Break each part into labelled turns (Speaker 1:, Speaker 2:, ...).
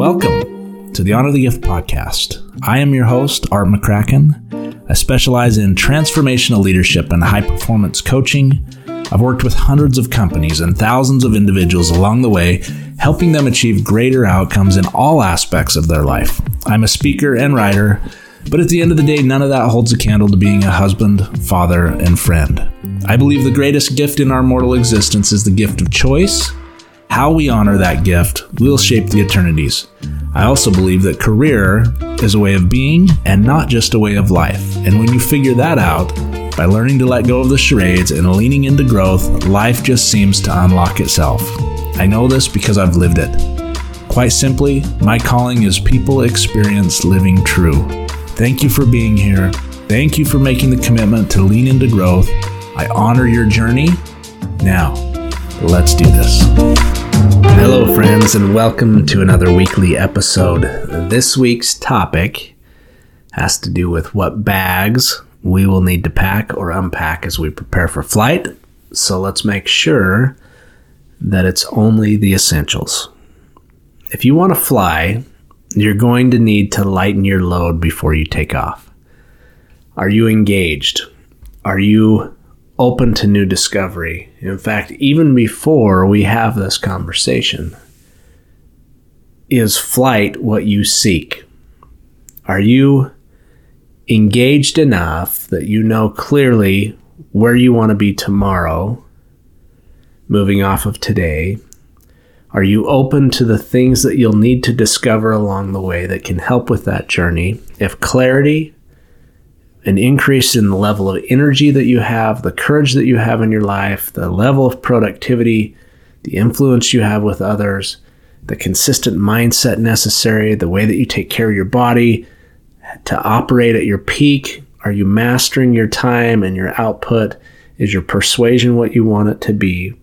Speaker 1: Welcome to the Honor the Gift podcast. I am your host, Art McCracken. I specialize in transformational leadership and high performance coaching. I've worked with hundreds of companies and thousands of individuals along the way, helping them achieve greater outcomes in all aspects of their life. I'm a speaker and writer, but at the end of the day, none of that holds a candle to being a husband, father, and friend. I believe the greatest gift in our mortal existence is the gift of choice how we honor that gift will shape the eternities. I also believe that career is a way of being and not just a way of life. And when you figure that out, by learning to let go of the charades and leaning into growth, life just seems to unlock itself. I know this because I've lived it. Quite simply, my calling is people experience living true. Thank you for being here. Thank you for making the commitment to lean into growth. I honor your journey. Now, let's do this. Hello, friends, and welcome to another weekly episode. This week's topic has to do with what bags we will need to pack or unpack as we prepare for flight. So let's make sure that it's only the essentials. If you want to fly, you're going to need to lighten your load before you take off. Are you engaged? Are you open to new discovery. In fact, even before we have this conversation, is flight what you seek? Are you engaged enough that you know clearly where you want to be tomorrow, moving off of today? Are you open to the things that you'll need to discover along the way that can help with that journey? If clarity an increase in the level of energy that you have, the courage that you have in your life, the level of productivity, the influence you have with others, the consistent mindset necessary, the way that you take care of your body to operate at your peak. Are you mastering your time and your output? Is your persuasion what you want it to be?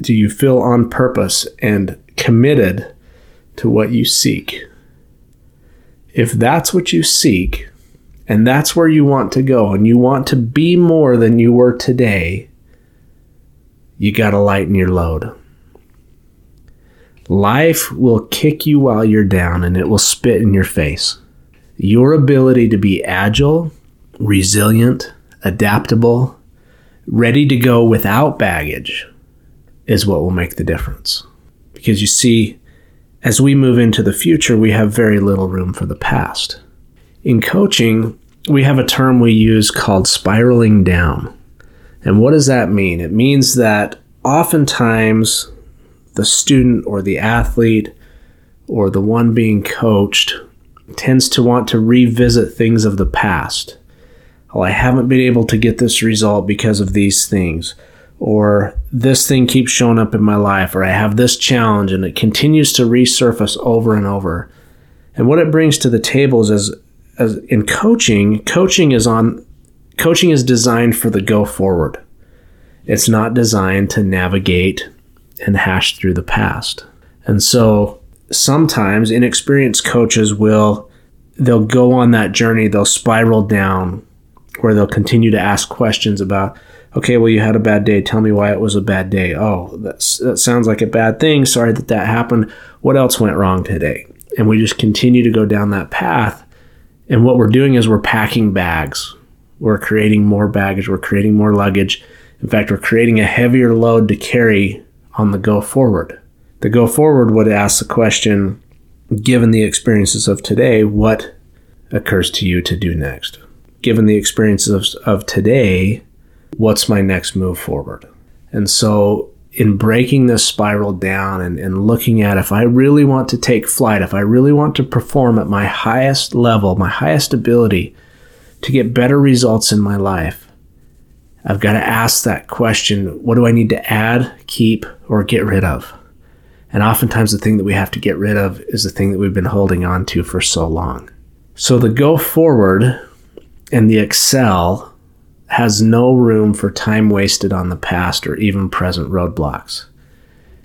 Speaker 1: Do you feel on purpose and committed to what you seek? If that's what you seek, and that's where you want to go, and you want to be more than you were today, you got to lighten your load. Life will kick you while you're down and it will spit in your face. Your ability to be agile, resilient, adaptable, ready to go without baggage is what will make the difference. Because you see, as we move into the future, we have very little room for the past. In coaching, we have a term we use called spiraling down. And what does that mean? It means that oftentimes the student or the athlete or the one being coached tends to want to revisit things of the past. Well, I haven't been able to get this result because of these things. Or this thing keeps showing up in my life, or I have this challenge and it continues to resurface over and over. And what it brings to the table is as in coaching, coaching is on coaching is designed for the go forward. It's not designed to navigate and hash through the past. And so sometimes inexperienced coaches will they'll go on that journey, they'll spiral down where they'll continue to ask questions about okay, well, you had a bad day. Tell me why it was a bad day. Oh, that's, that sounds like a bad thing. Sorry that that happened. What else went wrong today? And we just continue to go down that path and what we're doing is we're packing bags. We're creating more baggage. We're creating more luggage. In fact, we're creating a heavier load to carry on the go forward. The go forward would ask the question given the experiences of today, what occurs to you to do next? Given the experiences of, of today, what's my next move forward? And so in breaking this spiral down and, and looking at if I really want to take flight, if I really want to perform at my highest level, my highest ability to get better results in my life, I've got to ask that question what do I need to add, keep, or get rid of? And oftentimes, the thing that we have to get rid of is the thing that we've been holding on to for so long. So, the go forward and the excel has no room for time wasted on the past or even present roadblocks.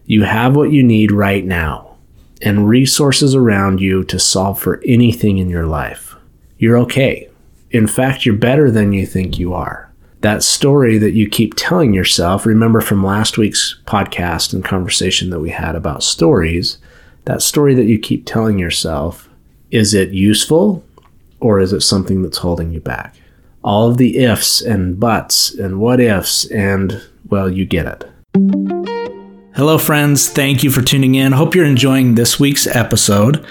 Speaker 1: You have what you need right now and resources around you to solve for anything in your life. You're okay. In fact, you're better than you think you are. That story that you keep telling yourself, remember from last week's podcast and conversation that we had about stories, that story that you keep telling yourself, is it useful or is it something that's holding you back? All of the ifs and buts and what ifs, and well, you get it. Hello, friends. Thank you for tuning in. Hope you're enjoying this week's episode.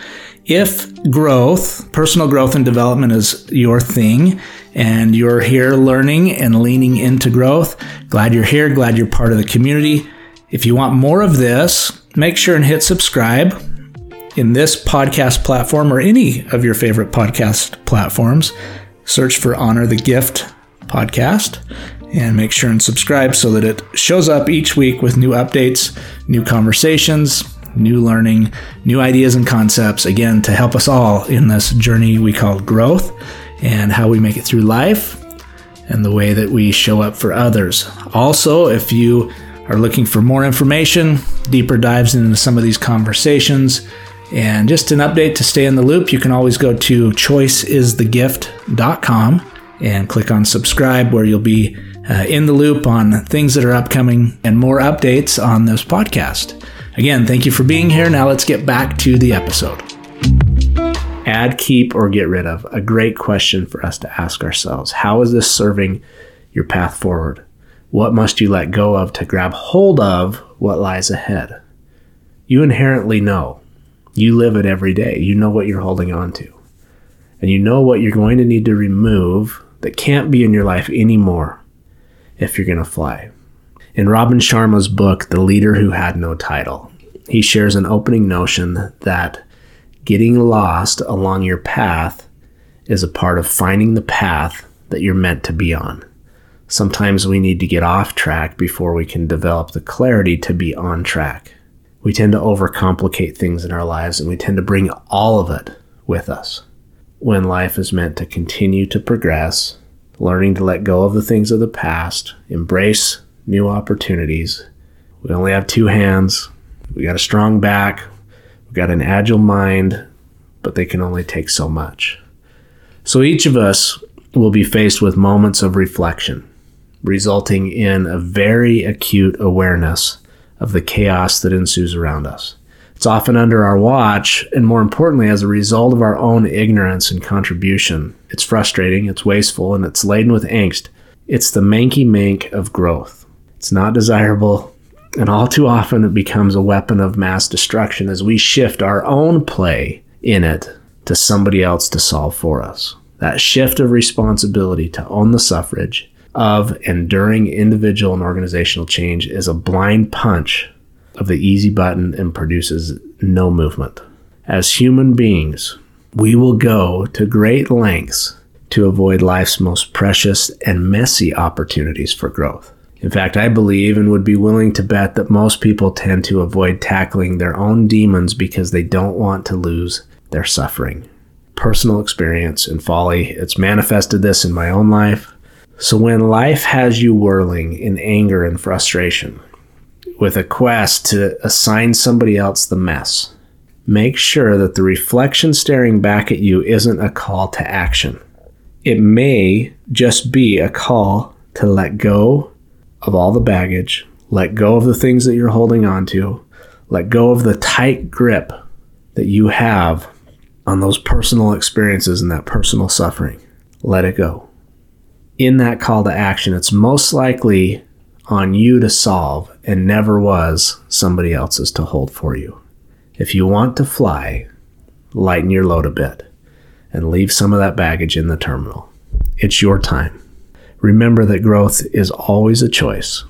Speaker 1: If growth, personal growth and development is your thing, and you're here learning and leaning into growth, glad you're here. Glad you're part of the community. If you want more of this, make sure and hit subscribe in this podcast platform or any of your favorite podcast platforms. Search for Honor the Gift podcast and make sure and subscribe so that it shows up each week with new updates, new conversations, new learning, new ideas and concepts, again, to help us all in this journey we call growth and how we make it through life and the way that we show up for others. Also, if you are looking for more information, deeper dives into some of these conversations, and just an update to stay in the loop, you can always go to choiceisthegift.com and click on subscribe, where you'll be uh, in the loop on things that are upcoming and more updates on this podcast. Again, thank you for being here. Now let's get back to the episode. Add, keep, or get rid of. A great question for us to ask ourselves. How is this serving your path forward? What must you let go of to grab hold of what lies ahead? You inherently know. You live it every day. You know what you're holding on to. And you know what you're going to need to remove that can't be in your life anymore if you're going to fly. In Robin Sharma's book, The Leader Who Had No Title, he shares an opening notion that getting lost along your path is a part of finding the path that you're meant to be on. Sometimes we need to get off track before we can develop the clarity to be on track. We tend to overcomplicate things in our lives and we tend to bring all of it with us. When life is meant to continue to progress, learning to let go of the things of the past, embrace new opportunities. We only have two hands, we got a strong back, we got an agile mind, but they can only take so much. So each of us will be faced with moments of reflection resulting in a very acute awareness of the chaos that ensues around us. It's often under our watch, and more importantly, as a result of our own ignorance and contribution. It's frustrating, it's wasteful, and it's laden with angst. It's the manky mank of growth. It's not desirable, and all too often it becomes a weapon of mass destruction as we shift our own play in it to somebody else to solve for us. That shift of responsibility to own the suffrage of enduring individual and organizational change is a blind punch of the easy button and produces no movement. As human beings, we will go to great lengths to avoid life's most precious and messy opportunities for growth. In fact, I believe and would be willing to bet that most people tend to avoid tackling their own demons because they don't want to lose their suffering. Personal experience and folly, it's manifested this in my own life. So when life has you whirling in anger and frustration with a quest to assign somebody else the mess, make sure that the reflection staring back at you isn't a call to action. It may just be a call to let go of all the baggage, let go of the things that you're holding on to, let go of the tight grip that you have on those personal experiences and that personal suffering. Let it go in that call to action, it's most likely on you to solve and never was somebody else's to hold for you. If you want to fly, lighten your load a bit and leave some of that baggage in the terminal. It's your time. Remember that growth is always a choice.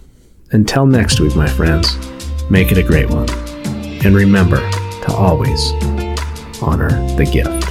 Speaker 1: Until next week, my friends, make it a great one. And remember to always honor the gift.